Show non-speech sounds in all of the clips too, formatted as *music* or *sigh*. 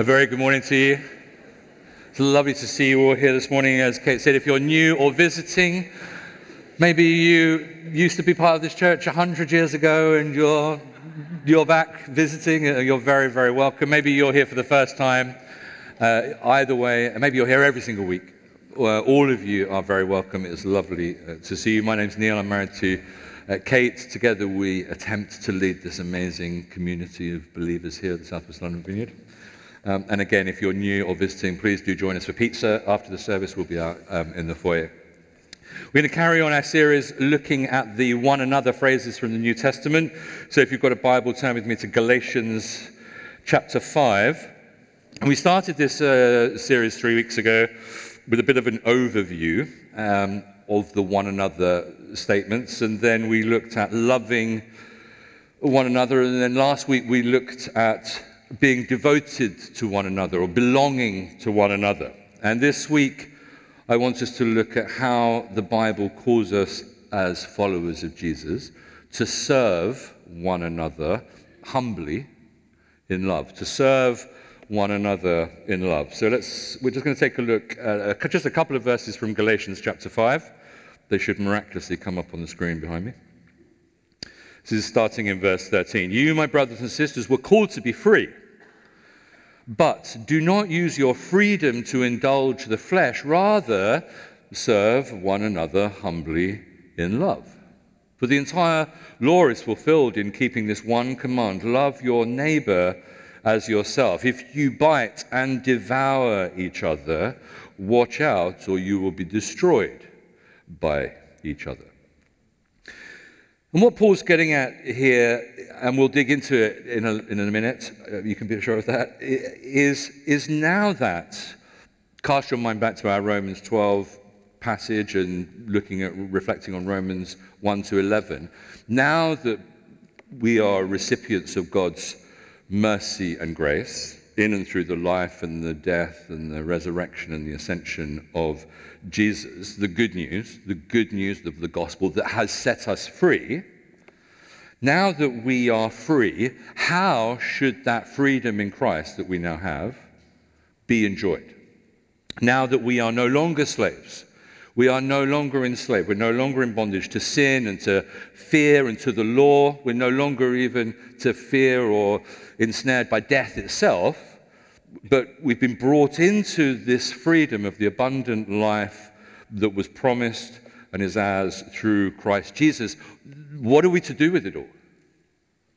A very good morning to you. It's lovely to see you all here this morning. As Kate said, if you're new or visiting, maybe you used to be part of this church 100 years ago and you're, you're back visiting, uh, you're very, very welcome. Maybe you're here for the first time. Uh, either way, maybe you're here every single week. All of you are very welcome. It's lovely uh, to see you. My name's Neil. I'm married to uh, Kate. Together, we attempt to lead this amazing community of believers here at the Southwest London Vineyard. Um, and again, if you're new or visiting, please do join us for pizza after the service. We'll be out um, in the foyer. We're going to carry on our series looking at the one another phrases from the New Testament. So if you've got a Bible, turn with me to Galatians chapter 5. And we started this uh, series three weeks ago with a bit of an overview um, of the one another statements. And then we looked at loving one another. And then last week we looked at being devoted to one another or belonging to one another. And this week, I want us to look at how the Bible calls us as followers of Jesus to serve one another humbly in love, to serve one another in love. So let's, we're just going to take a look at just a couple of verses from Galatians chapter 5. They should miraculously come up on the screen behind me. This is starting in verse 13. You, my brothers and sisters, were called to be free. But do not use your freedom to indulge the flesh, rather, serve one another humbly in love. For the entire law is fulfilled in keeping this one command love your neighbor as yourself. If you bite and devour each other, watch out, or you will be destroyed by each other. And what Paul's getting at here, and we'll dig into it in a, in a minute, uh, you can be sure of that, is, is now that, cast your mind back to our Romans 12 passage and looking at, reflecting on Romans 1 to 11, now that we are recipients of God's mercy and grace, in and through the life and the death and the resurrection and the ascension of Jesus, the good news, the good news of the gospel that has set us free. Now that we are free, how should that freedom in Christ that we now have be enjoyed? Now that we are no longer slaves, we are no longer enslaved. We're no longer in bondage to sin and to fear and to the law. We're no longer even to fear or ensnared by death itself but we've been brought into this freedom of the abundant life that was promised and is ours through Christ Jesus. What are we to do with it all?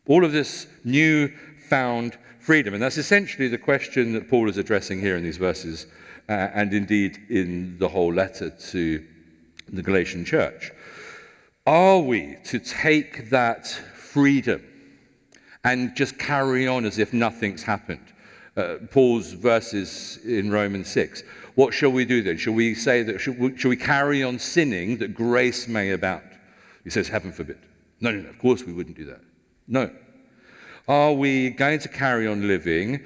All of this new found freedom. And that's essentially the question that Paul is addressing here in these verses, uh, and indeed in the whole letter to the Galatian church. Are we to take that freedom and just carry on as if nothing's happened? Uh, Paul's verses in Romans 6. What shall we do then? Shall we say that, shall we, shall we carry on sinning that grace may abound? He says, Heaven forbid. No, no, no, of course we wouldn't do that. No. Are we going to carry on living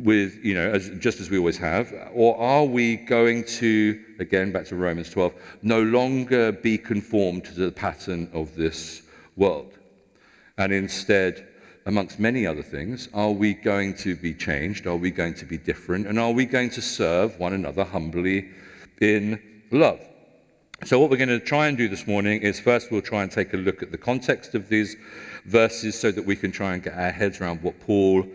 with, you know, as, just as we always have? Or are we going to, again, back to Romans 12, no longer be conformed to the pattern of this world? And instead, amongst many other things, are we going to be changed? Are we going to be different? And are we going to serve one another humbly in love? So, what we're going to try and do this morning is first we'll try and take a look at the context of these verses so that we can try and get our heads around what Paul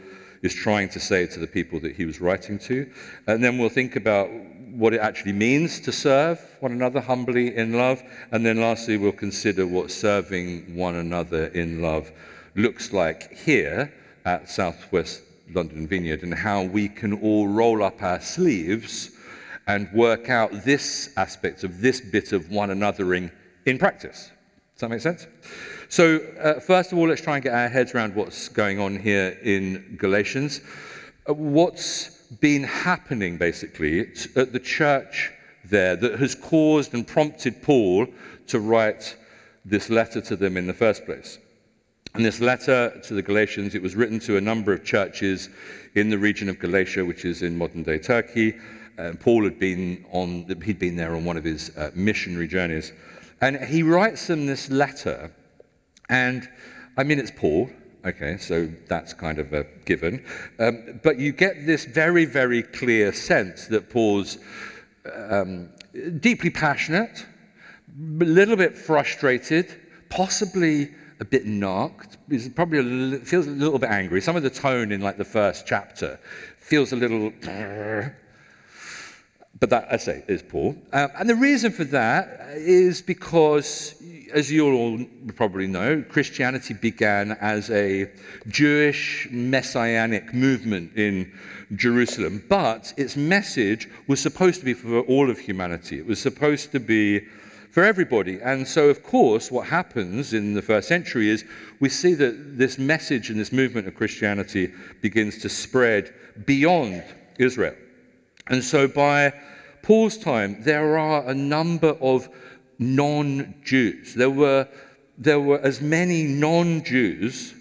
is trying to say to the people that he was writing to. And then we'll think about what it actually means to serve one another humbly in love. And then lastly, we'll consider what serving one another in love looks like here at Southwest London Vineyard and how we can all roll up our sleeves and work out this aspect of this bit of one anothering in practice. Does that make sense? So, uh, first of all, let's try and get our heads around what's going on here in Galatians. Uh, what's been happening basically at the church there that has caused and prompted Paul to write this letter to them in the first place? And this letter to the Galatians, it was written to a number of churches in the region of Galatia, which is in modern day Turkey. Uh, Paul had been, on, he'd been there on one of his uh, missionary journeys. And he writes them this letter. And I mean, it's Paul. Okay, so that's kind of a given. Um, but you get this very, very clear sense that Paul's um, deeply passionate, a little bit frustrated, possibly a bit knocked. He's probably a little, feels a little bit angry. Some of the tone in like the first chapter feels a little. *clears throat* But that, I say, is Paul. Um, and the reason for that is because as you all probably know, Christianity began as a Jewish messianic movement in Jerusalem, but its message was supposed to be for all of humanity. It was supposed to be for everybody. And so, of course, what happens in the first century is we see that this message and this movement of Christianity begins to spread beyond Israel. And so, by Paul's time, there are a number of non Jews. There were, there were as many non Jews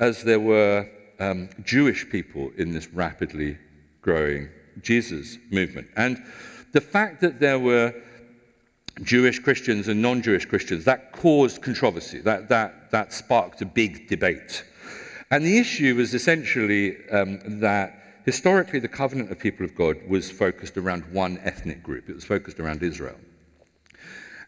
as there were um, Jewish people in this rapidly growing Jesus movement. And the fact that there were Jewish Christians and non Jewish Christians, that caused controversy, that, that, that sparked a big debate. And the issue was essentially um, that historically the covenant of people of God was focused around one ethnic group, it was focused around Israel.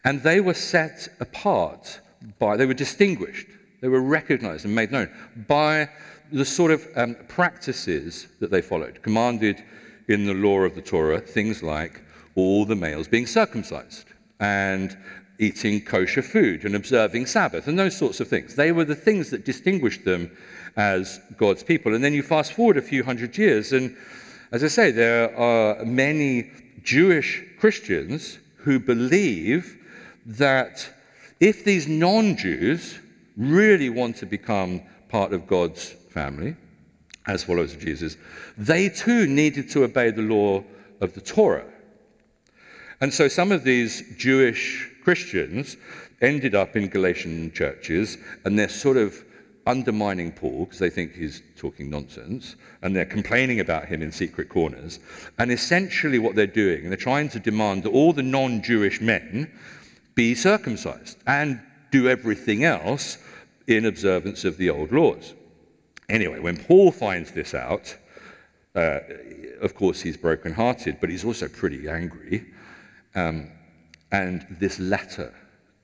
And they were set apart by, they were distinguished, they were recognized and made known by the sort of um, practices that they followed, commanded in the law of the Torah, things like all the males being circumcised and eating kosher food and observing Sabbath and those sorts of things. They were the things that distinguished them as God's people. And then you fast forward a few hundred years, and as I say, there are many Jewish Christians who believe that if these non Jews really want to become part of God's family, as followers of Jesus, they too needed to obey the law of the Torah. And so some of these Jewish Christians ended up in Galatian churches, and they're sort of undermining Paul because they think he's talking nonsense, and they're complaining about him in secret corners. And essentially, what they're doing, they're trying to demand that all the non Jewish men be circumcised and do everything else in observance of the old laws. Anyway, when Paul finds this out, uh, of course, he's brokenhearted, but he's also pretty angry. Um, and this letter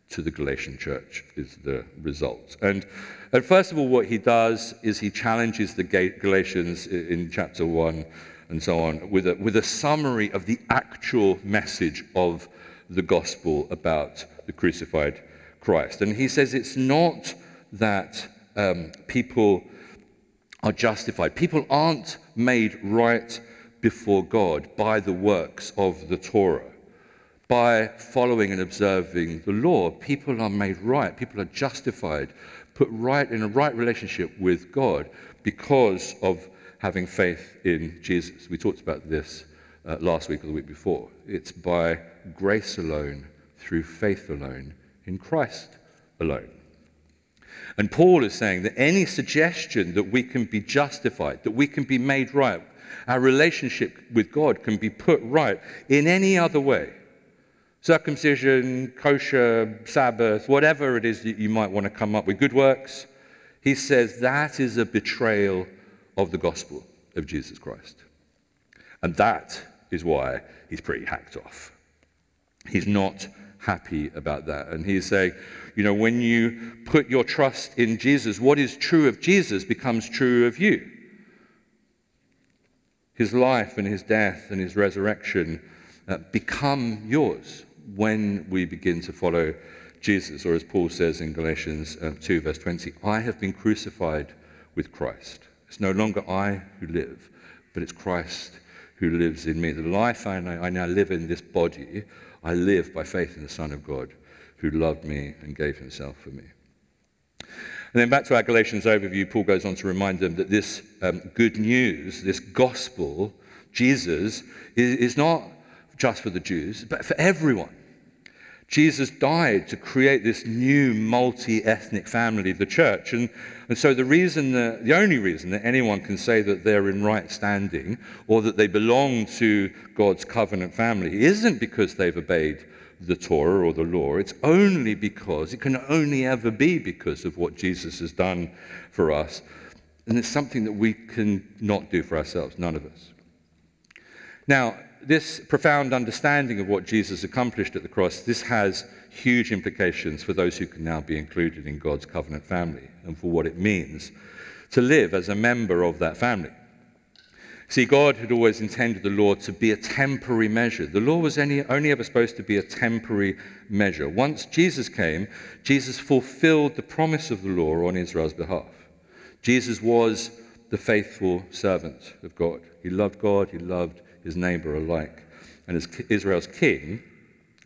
to the Galatian church is the result. And, and first of all, what he does is he challenges the Galatians in chapter 1 and so on with a, with a summary of the actual message of the gospel about the crucified Christ. And he says it's not that um, people are justified, people aren't made right before God by the works of the Torah. By following and observing the law, people are made right, people are justified, put right in a right relationship with God because of having faith in Jesus. We talked about this uh, last week or the week before. It's by grace alone, through faith alone, in Christ alone. And Paul is saying that any suggestion that we can be justified, that we can be made right, our relationship with God can be put right in any other way circumcision, kosher, Sabbath, whatever it is that you might want to come up with, good works he says that is a betrayal of the gospel of Jesus Christ. And that is why he's pretty hacked off. He's not happy about that. And he's saying, you know, when you put your trust in Jesus, what is true of Jesus becomes true of you. His life and his death and his resurrection uh, become yours when we begin to follow Jesus. Or as Paul says in Galatians uh, 2, verse 20, I have been crucified with Christ. It's no longer I who live, but it's Christ who lives in me. The life I now, I now live in this body, I live by faith in the Son of God who loved me and gave himself for me. And then back to our Galatians overview, Paul goes on to remind them that this um, good news, this gospel, Jesus, is, is not just for the Jews, but for everyone. Jesus died to create this new multi ethnic family, the church. And, and so, the reason, that, the only reason that anyone can say that they're in right standing or that they belong to God's covenant family isn't because they've obeyed the Torah or the law. It's only because, it can only ever be because of what Jesus has done for us. And it's something that we can not do for ourselves, none of us. Now, this profound understanding of what Jesus accomplished at the cross, this has huge implications for those who can now be included in God's covenant family and for what it means to live as a member of that family. See, God had always intended the law to be a temporary measure. The law was only ever supposed to be a temporary measure. Once Jesus came, Jesus fulfilled the promise of the law on Israel's behalf. Jesus was the faithful servant of God. He loved God, he loved his neighbor alike. And as Israel's king,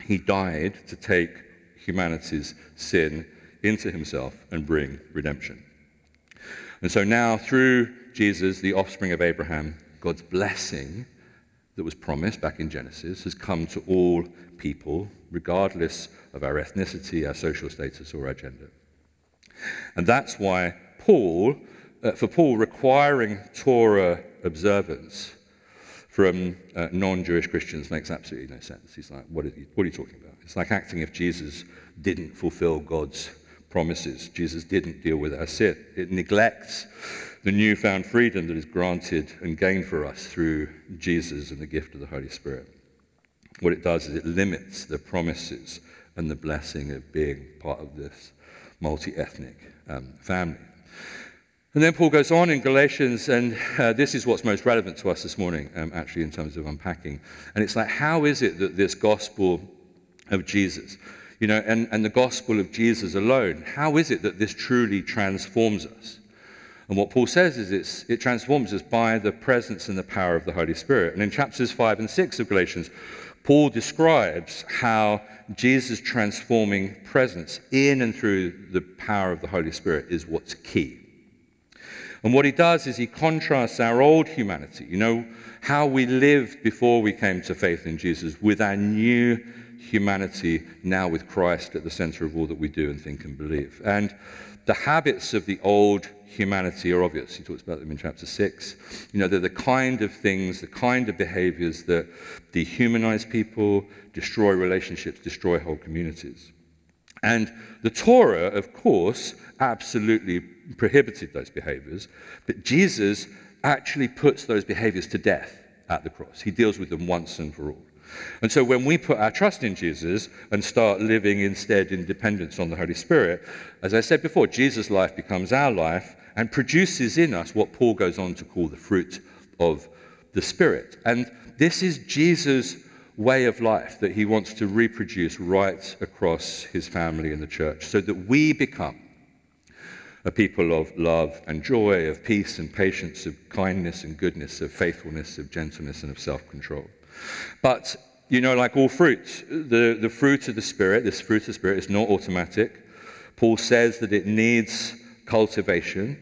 he died to take humanity's sin into himself and bring redemption. And so now, through Jesus, the offspring of Abraham, God's blessing that was promised back in Genesis has come to all people, regardless of our ethnicity, our social status, or our gender. And that's why Paul, uh, for Paul, requiring Torah observance from uh, non Jewish Christians makes absolutely no sense. He's like, what are, you, what are you talking about? It's like acting if Jesus didn't fulfill God's promises. Jesus didn't deal with our sin. It neglects the newfound freedom that is granted and gained for us through Jesus and the gift of the Holy Spirit. What it does is it limits the promises and the blessing of being part of this multi ethnic um, family. And then Paul goes on in Galatians, and uh, this is what's most relevant to us this morning, um, actually, in terms of unpacking. And it's like, how is it that this gospel of Jesus, you know, and, and the gospel of Jesus alone, how is it that this truly transforms us? And what Paul says is it transforms us by the presence and the power of the Holy Spirit. And in chapters 5 and 6 of Galatians, Paul describes how Jesus' transforming presence in and through the power of the Holy Spirit is what's key. And what he does is he contrasts our old humanity, you know, how we lived before we came to faith in Jesus, with our new humanity now with Christ at the center of all that we do and think and believe. And the habits of the old humanity are obvious. He talks about them in chapter 6. You know, they're the kind of things, the kind of behaviors that dehumanize people, destroy relationships, destroy whole communities. And the Torah, of course, absolutely prohibited those behaviors, but Jesus actually puts those behaviors to death at the cross. He deals with them once and for all. And so when we put our trust in Jesus and start living instead in dependence on the Holy Spirit, as I said before, Jesus' life becomes our life and produces in us what Paul goes on to call the fruit of the Spirit. And this is Jesus' way of life that he wants to reproduce right across his family and the church so that we become a people of love and joy, of peace and patience, of kindness and goodness, of faithfulness, of gentleness, and of self control. But, you know, like all fruits, the, the fruit of the Spirit, this fruit of the Spirit is not automatic. Paul says that it needs cultivation.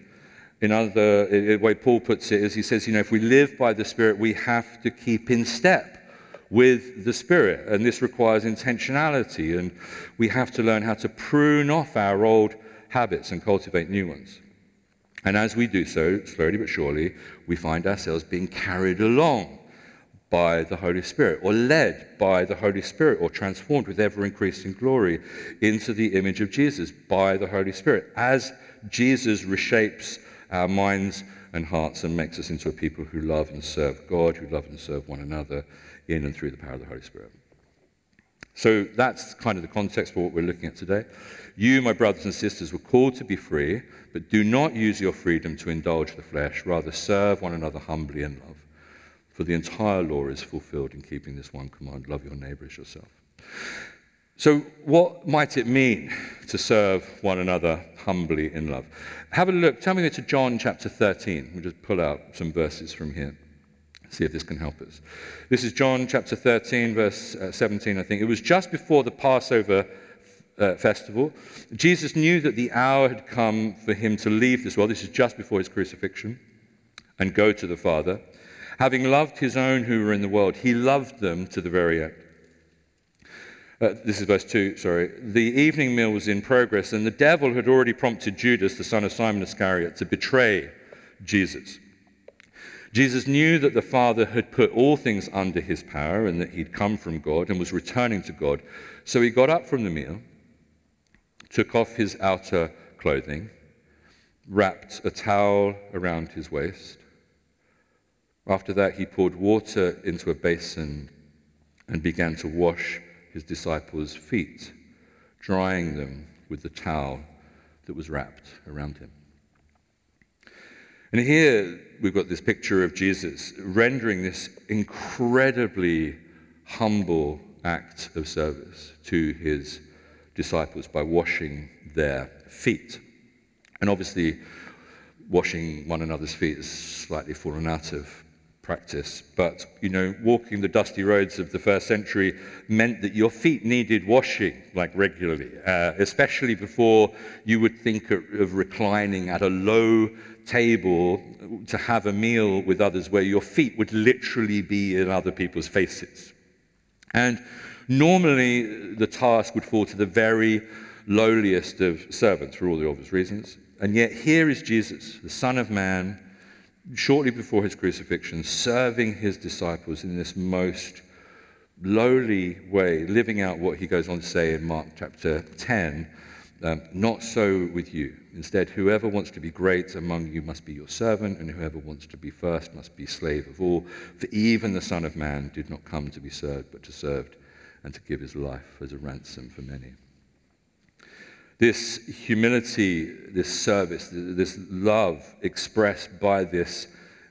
In other, the way Paul puts it is he says, you know, if we live by the Spirit, we have to keep in step with the Spirit. And this requires intentionality. And we have to learn how to prune off our old habits and cultivate new ones. And as we do so, slowly but surely, we find ourselves being carried along by the Holy Spirit, or led by the Holy Spirit, or transformed with ever increasing glory into the image of Jesus by the Holy Spirit, as Jesus reshapes our minds and hearts and makes us into a people who love and serve God, who love and serve one another in and through the power of the Holy Spirit. So that's kind of the context for what we're looking at today. You, my brothers and sisters, were called to be free, but do not use your freedom to indulge the flesh. Rather, serve one another humbly in love. For the entire law is fulfilled in keeping this one command love your neighbor as yourself. So, what might it mean to serve one another humbly in love? Have a look. Tell me to John chapter 13. We'll just pull out some verses from here. See if this can help us. This is John chapter 13, verse uh, 17, I think. It was just before the Passover uh, festival. Jesus knew that the hour had come for him to leave this world. This is just before his crucifixion and go to the Father. Having loved his own who were in the world, he loved them to the very end. Uh, this is verse 2, sorry. The evening meal was in progress, and the devil had already prompted Judas, the son of Simon Iscariot, to betray Jesus. Jesus knew that the Father had put all things under his power and that he'd come from God and was returning to God. So he got up from the meal, took off his outer clothing, wrapped a towel around his waist. After that, he poured water into a basin and began to wash his disciples' feet, drying them with the towel that was wrapped around him. And here we've got this picture of Jesus rendering this incredibly humble act of service to his disciples by washing their feet. And obviously, washing one another's feet is slightly fallen out of practice. But, you know, walking the dusty roads of the first century meant that your feet needed washing, like regularly, uh, especially before you would think of reclining at a low table to have a meal with others where your feet would literally be in other people's faces. And normally the task would fall to the very lowliest of servants for all the obvious reasons. And yet here is Jesus, the Son of Man, shortly before his crucifixion, serving his disciples in this most lowly way, living out what he goes on to say in Mark chapter 10 um, Not so with you. Instead, whoever wants to be great among you must be your servant, and whoever wants to be first must be slave of all. For even the Son of Man did not come to be served, but to serve and to give his life as a ransom for many. This humility, this service, this love expressed by this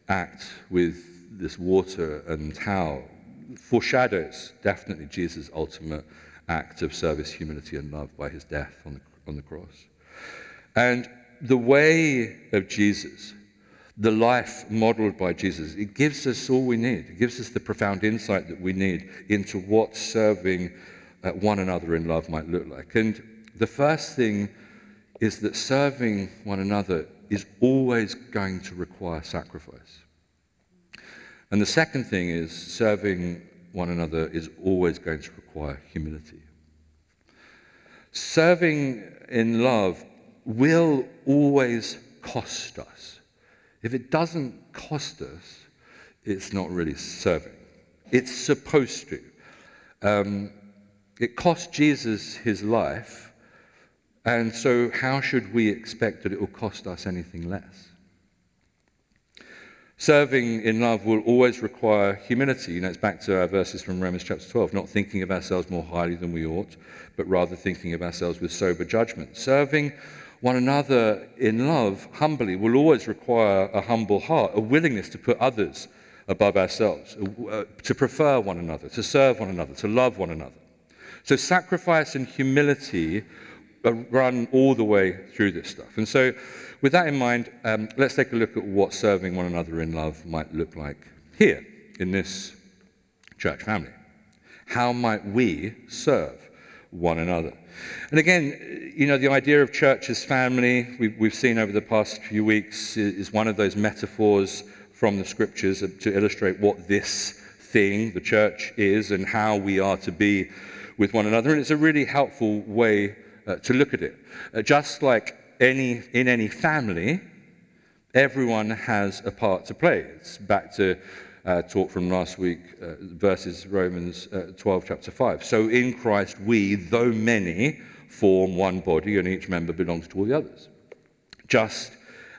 act with this water and towel foreshadows definitely Jesus' ultimate act of service, humility, and love by his death on the, on the cross. And the way of Jesus, the life modeled by Jesus, it gives us all we need. It gives us the profound insight that we need into what serving uh, one another in love might look like. And the first thing is that serving one another is always going to require sacrifice. And the second thing is serving one another is always going to require humility. Serving in love will always cost us. If it doesn't cost us, it's not really serving. It's supposed to. Um, it cost Jesus his life and so, how should we expect that it will cost us anything less? Serving in love will always require humility. You know, it's back to our verses from Romans chapter 12, not thinking of ourselves more highly than we ought, but rather thinking of ourselves with sober judgment. Serving one another in love humbly will always require a humble heart, a willingness to put others above ourselves, uh, to prefer one another, to serve one another, to love one another. So, sacrifice and humility run all the way through this stuff. And so, with that in mind, um, let's take a look at what serving one another in love might look like here in this church family. How might we serve one another? And again, you know, the idea of church as family, we've, we've seen over the past few weeks, is one of those metaphors from the scriptures to illustrate what this thing, the church, is and how we are to be with one another. And it's a really helpful way uh, to look at it. Uh, just like any, in any family, everyone has a part to play. It's back to uh, talk from last week, uh, verses Romans uh, 12, chapter 5. So in Christ, we, though many, form one body, and each member belongs to all the others. Just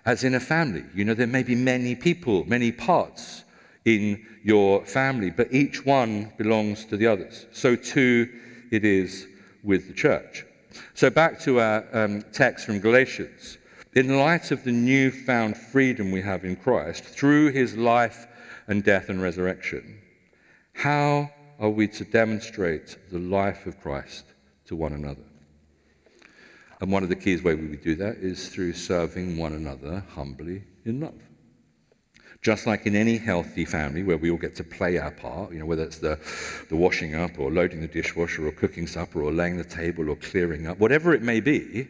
as in a family, you know, there may be many people, many parts in your family, but each one belongs to the others. So too it is with the church. So, back to our um, text from Galatians. In light of the newfound freedom we have in Christ through his life and death and resurrection, how are we to demonstrate the life of Christ to one another? And one of the keys way we do that is through serving one another humbly in love. Just like in any healthy family where we all get to play our part, you know, whether it's the, the washing up or loading the dishwasher or cooking supper or laying the table or clearing up, whatever it may be,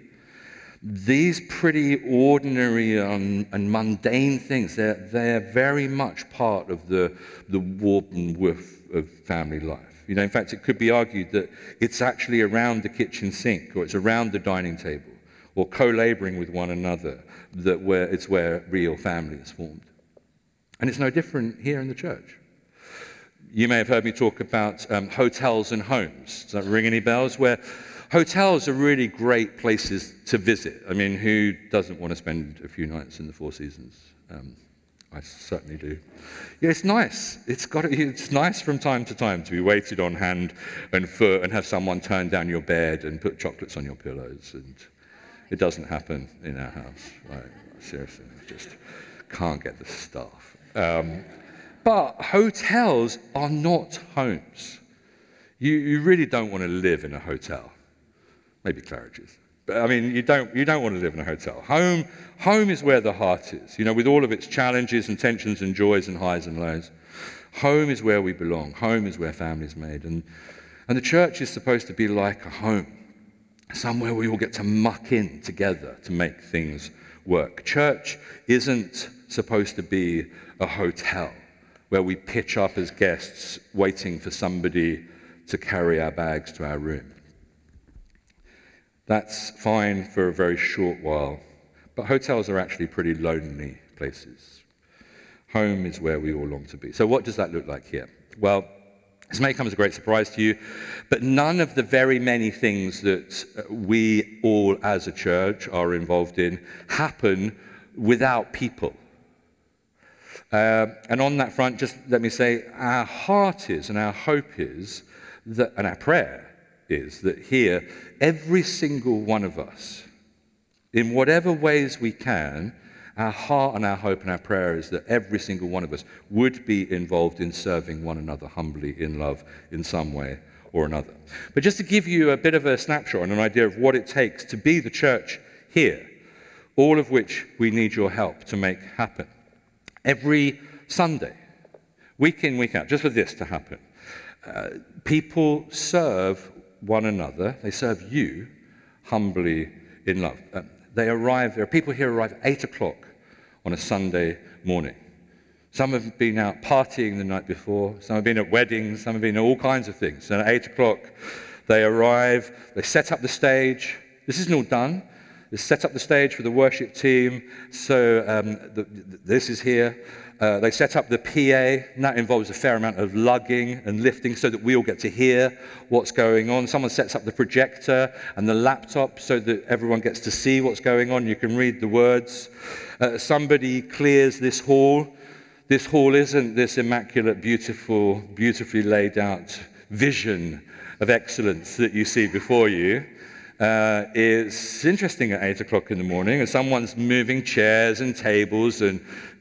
these pretty ordinary and, and mundane things, they're, they're very much part of the, the warp and woof of family life. You know, in fact, it could be argued that it's actually around the kitchen sink or it's around the dining table or co laboring with one another that where, it's where real family is formed. And it's no different here in the church. You may have heard me talk about um, hotels and homes. Does that ring any bells? Where hotels are really great places to visit. I mean, who doesn't want to spend a few nights in the Four Seasons? Um, I certainly do. Yeah, it's nice. It's got. It's nice from time to time to be waited on hand and foot and have someone turn down your bed and put chocolates on your pillows. And it doesn't happen in our house. Seriously, just can't get the staff. Um, but hotels are not homes. You, you really don't want to live in a hotel. Maybe Claridge's. But I mean, you don't, you don't want to live in a hotel. Home, home is where the heart is, you know, with all of its challenges and tensions and joys and highs and lows. Home is where we belong. Home is where families made. And, and the church is supposed to be like a home, somewhere we all get to muck in together to make things work. Church isn't supposed to be a hotel where we pitch up as guests waiting for somebody to carry our bags to our room. That's fine for a very short while, but hotels are actually pretty lonely places. Home is where we all long to be. So, what does that look like here? Well, this may come as a great surprise to you, but none of the very many things that we all as a church are involved in happen without people. Uh, and on that front, just let me say our heart is and our hope is that, and our prayer is that here, every single one of us, in whatever ways we can, our heart and our hope and our prayer is that every single one of us would be involved in serving one another humbly in love in some way or another. But just to give you a bit of a snapshot and an idea of what it takes to be the church here, all of which we need your help to make happen every Sunday, week in, week out, just for this to happen. Uh, people serve one another, they serve you humbly in love. Uh, they arrive, there are people here arrive at 8 o'clock on a Sunday morning. Some have been out partying the night before, some have been at weddings, some have been at all kinds of things. And at 8 o'clock, they arrive, they set up the stage. This isn't all done. They set up the stage for the worship team. So um, the, this is here. Uh, they set up the PA, and that involves a fair amount of lugging and lifting so that we all get to hear what's going on. Someone sets up the projector and the laptop so that everyone gets to see what's going on. You can read the words. Uh, somebody clears this hall. This hall isn't this immaculate, beautiful, beautifully laid out vision of excellence that you see before you. Uh, it's interesting at 8 o'clock in the morning, and someone's moving chairs and tables and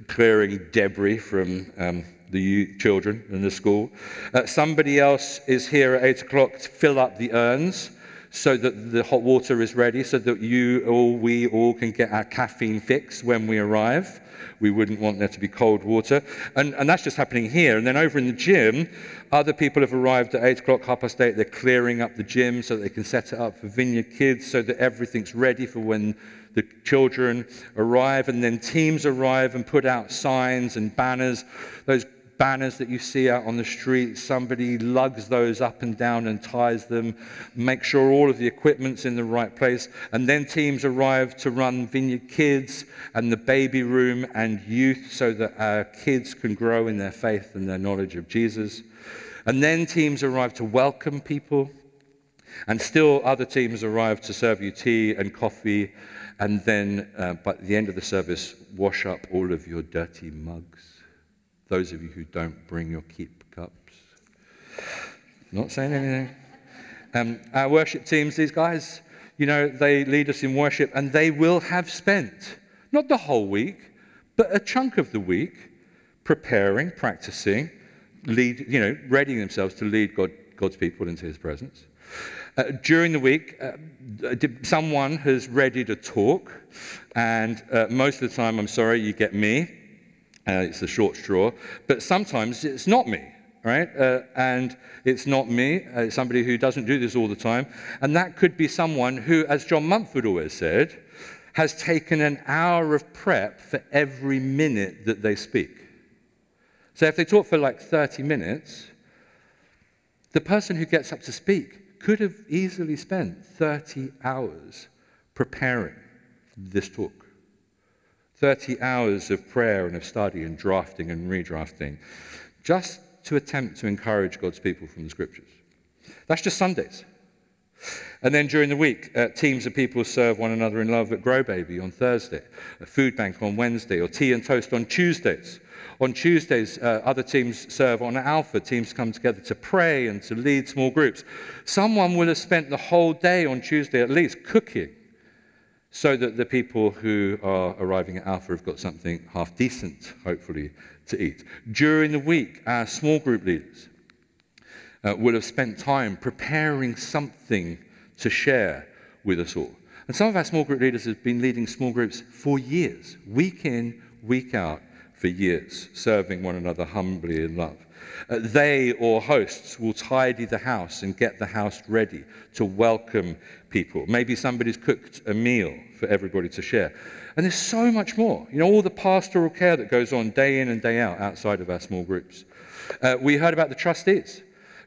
clearing debris from um, the children in the school. Uh, somebody else is here at 8 o'clock to fill up the urns so that the hot water is ready, so that you or we all can get our caffeine fix when we arrive. We wouldn't want there to be cold water. And, and that's just happening here. And then over in the gym, other people have arrived at 8 o'clock, half past 8. They're clearing up the gym so they can set it up for Vineyard Kids so that everything's ready for when the children arrive. And then teams arrive and put out signs and banners. Those banners that you see out on the street, somebody lugs those up and down and ties them, make sure all of the equipment's in the right place. And then teams arrive to run Vineyard Kids and the baby room and youth so that our kids can grow in their faith and their knowledge of Jesus. And then teams arrive to welcome people. And still other teams arrive to serve you tea and coffee. And then, uh, by the end of the service, wash up all of your dirty mugs those of you who don't bring your keep cups. Not saying anything. Um, our worship teams, these guys, you know, they lead us in worship and they will have spent, not the whole week, but a chunk of the week preparing, practicing, lead, you know, readying themselves to lead God, God's people into his presence. Uh, during the week, uh, someone has readied a talk, and uh, most of the time, I'm sorry, you get me. Uh, it's a short straw. But sometimes it's not me, right? Uh, and it's not me. Uh, it's somebody who doesn't do this all the time. And that could be someone who, as John Mumford always said, has taken an hour of prep for every minute that they speak. So if they talk for like 30 minutes, the person who gets up to speak could have easily spent 30 hours preparing this talk. 30 hours of prayer and of study and drafting and redrafting, just to attempt to encourage God's people from the scriptures. That's just Sundays. And then during the week, uh, teams of people serve one another in love at Grow Baby on Thursday, a food bank on Wednesday, or tea and toast on Tuesdays. On Tuesdays, uh, other teams serve on Alpha. Teams come together to pray and to lead small groups. Someone will have spent the whole day on Tuesday at least cooking so that the people who are arriving at Alpha have got something half decent, hopefully, to eat. During the week, our small group leaders uh, will have spent time preparing something to share with us all. And some of our small group leaders have been leading small groups for years, week in, week out, for years, serving one another humbly in love. Uh, they or hosts will tidy the house and get the house ready to welcome people. Maybe somebody's cooked a meal for everybody to share. And there's so much more. You know, all the pastoral care that goes on day in and day out outside of our small groups. Uh, we heard about the trustees.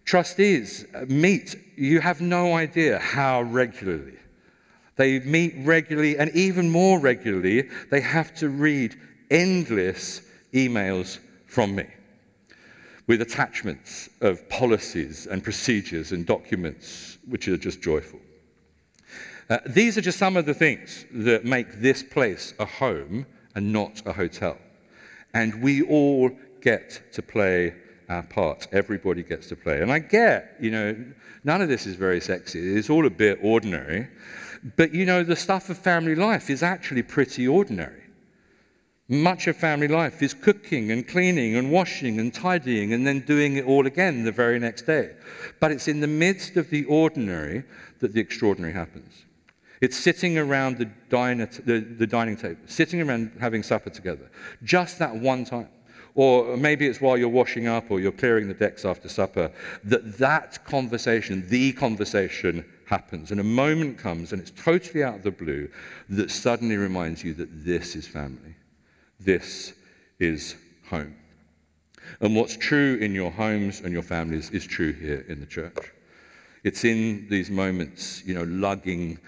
Trustees meet, you have no idea how regularly. They meet regularly, and even more regularly, they have to read endless emails from me with attachments of policies and procedures and documents, which are just joyful. Uh, these are just some of the things that make this place a home and not a hotel. And we all get to play our part. Everybody gets to play. And I get, you know, none of this is very sexy. It's all a bit ordinary. But, you know, the stuff of family life is actually pretty ordinary. Much of family life is cooking and cleaning and washing and tidying and then doing it all again the very next day. But it's in the midst of the ordinary that the extraordinary happens. It's sitting around the, diner, the, the dining table, sitting around having supper together, just that one time. Or maybe it's while you're washing up or you're clearing the decks after supper, that that conversation, the conversation, happens. And a moment comes, and it's totally out of the blue, that suddenly reminds you that this is family. This is home. And what's true in your homes and your families is true here in the church. It's in these moments, you know, lugging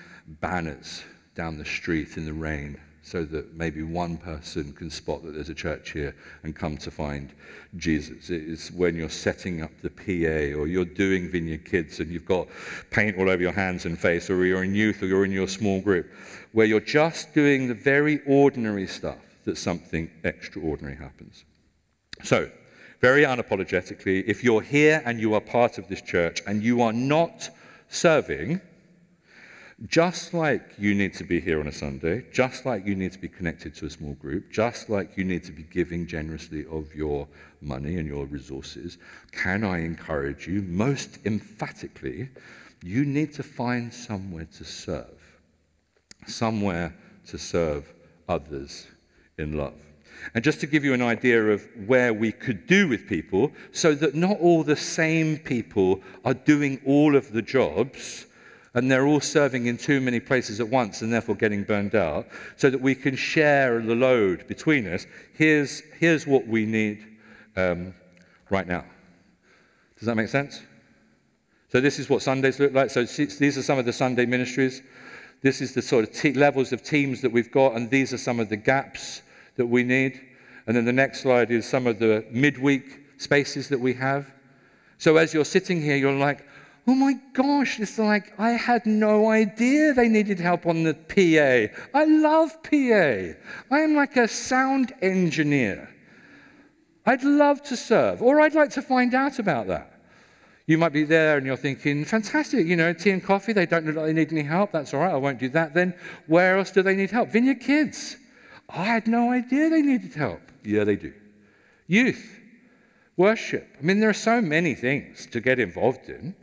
banners down the street in the rain so that maybe one person can spot that there's a church here and come to find Jesus. It's when you're setting up the PA or you're doing Vineyard Kids and you've got paint all over your hands and face, or you're in youth or you're in your small group, where you're just doing the very ordinary stuff that something extraordinary happens. So, very unapologetically, if you're here and you are part of this church and you are not serving, just like you need to be here on a Sunday, just like you need to be connected to a small group, just like you need to be giving generously of your money and your resources, can I encourage you, most emphatically, you need to find somewhere to serve, somewhere to serve others in love. And just to give you an idea of where we could do with people, so that not all the same people are doing all of the jobs and they're all serving in too many places at once and therefore getting burned out, so that we can share the load between us. Here's, here's what we need um, right now. Does that make sense? So, this is what Sundays look like. So, these are some of the Sunday ministries. This is the sort of levels of teams that we've got, and these are some of the gaps that we need. And then the next slide is some of the midweek spaces that we have. So as you're sitting here, you're like, oh my gosh, it's like I had no idea they needed help on the PA. I love PA. I am like a sound engineer. I'd love to serve, or I'd like to find out about that. You might be there and you're thinking, fantastic, you know, tea and coffee, they don't look like they need any help. That's all right, I won't do that then. Where else do they need help? Vineyard Kids. I had no idea they needed help. Yeah, they do. Youth, worship. I mean, there are so many things to get involved in.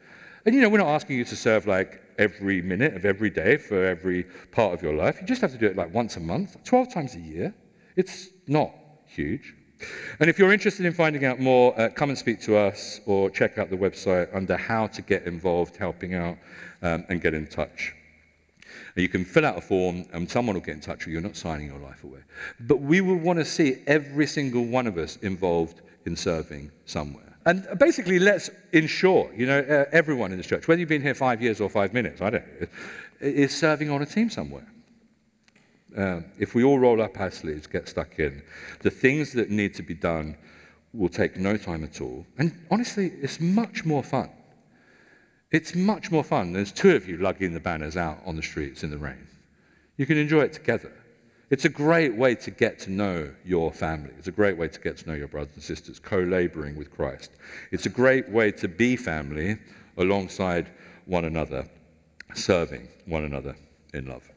And, you know, we're not asking you to serve like every minute of every day for every part of your life. You just have to do it like once a month, 12 times a year. It's not huge. And if you're interested in finding out more, uh, come and speak to us or check out the website under how to get involved, helping out, um, and get in touch. And you can fill out a form and someone will get in touch with you. You're not signing your life away. But we will want to see every single one of us involved in serving somewhere. And basically, let's ensure, you know, uh, everyone in this church, whether you've been here five years or five minutes, I don't know, is serving on a team somewhere. Um, if we all roll up our sleeves, get stuck in, the things that need to be done will take no time at all. And honestly, it's much more fun. It's much more fun. There's two of you lugging the banners out on the streets in the rain. You can enjoy it together. It's a great way to get to know your family. It's a great way to get to know your brothers and sisters, co laboring with Christ. It's a great way to be family alongside one another, serving one another in love.